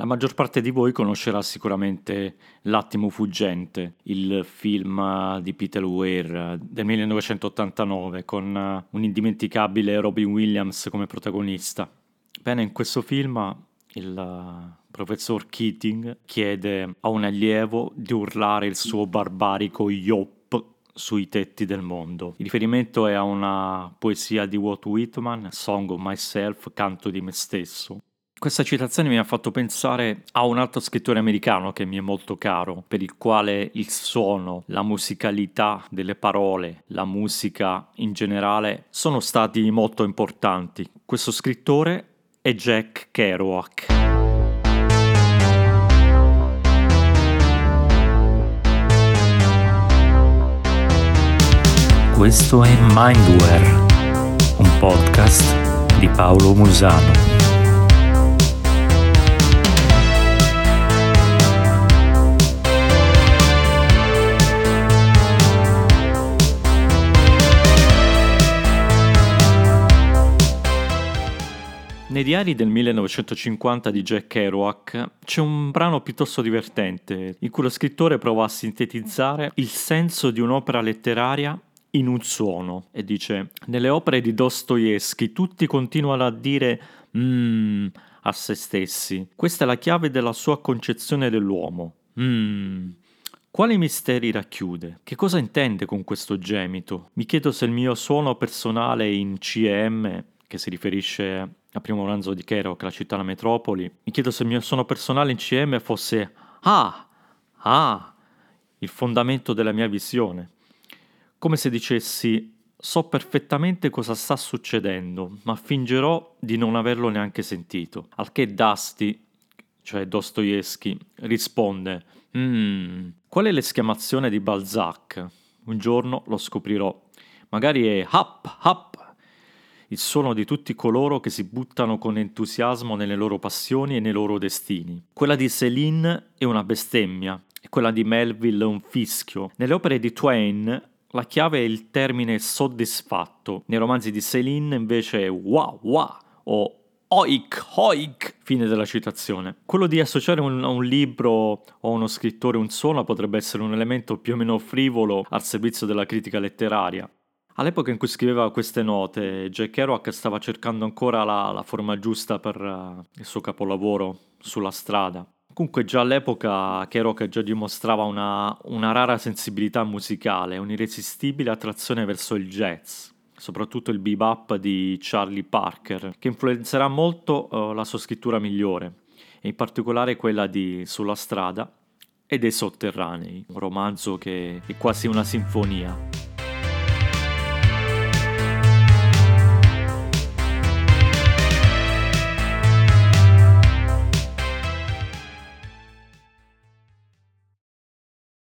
La maggior parte di voi conoscerà sicuramente L'attimo fuggente, il film di Peter Weir del 1989 con un indimenticabile Robin Williams come protagonista. Bene, in questo film il professor Keating chiede a un allievo di urlare il suo barbarico yop sui tetti del mondo. Il riferimento è a una poesia di Walt Whitman, Song of Myself, canto di me stesso, questa citazione mi ha fatto pensare a un altro scrittore americano che mi è molto caro, per il quale il suono, la musicalità delle parole, la musica in generale sono stati molto importanti. Questo scrittore è Jack Kerouac. Questo è Mindware, un podcast di Paolo Musano. Nei diari del 1950 di Jack Kerouac c'è un brano piuttosto divertente in cui lo scrittore prova a sintetizzare il senso di un'opera letteraria in un suono e dice nelle opere di Dostoevsky tutti continuano a dire mmm a se stessi. Questa è la chiave della sua concezione dell'uomo. Mmm. Quali misteri racchiude? Che cosa intende con questo gemito? Mi chiedo se il mio suono personale in CM, che si riferisce al primo romanzo di Kerouac, La città la metropoli, mi chiedo se il mio suono personale in CM fosse Ah, ah, il fondamento della mia visione. Come se dicessi so perfettamente cosa sta succedendo, ma fingerò di non averlo neanche sentito. Al che Dusty, cioè Dostoevsky, risponde Mmm, qual è l'esclamazione di Balzac? Un giorno lo scoprirò. Magari è Hap, Hap, il suono di tutti coloro che si buttano con entusiasmo nelle loro passioni e nei loro destini. Quella di Céline è una bestemmia, e quella di Melville un fischio. Nelle opere di Twain la chiave è il termine soddisfatto, nei romanzi di Céline invece è wow wow o oik oik, fine della citazione. Quello di associare un, a un libro o a uno scrittore un suono potrebbe essere un elemento più o meno frivolo al servizio della critica letteraria. All'epoca in cui scriveva queste note, Jack Kerouac stava cercando ancora la, la forma giusta per uh, il suo capolavoro sulla strada. Comunque già all'epoca Kerouac già dimostrava una, una rara sensibilità musicale, un'irresistibile attrazione verso il jazz, soprattutto il bebop di Charlie Parker, che influenzerà molto uh, la sua scrittura migliore, e in particolare quella di Sulla strada e dei sotterranei, un romanzo che è quasi una sinfonia.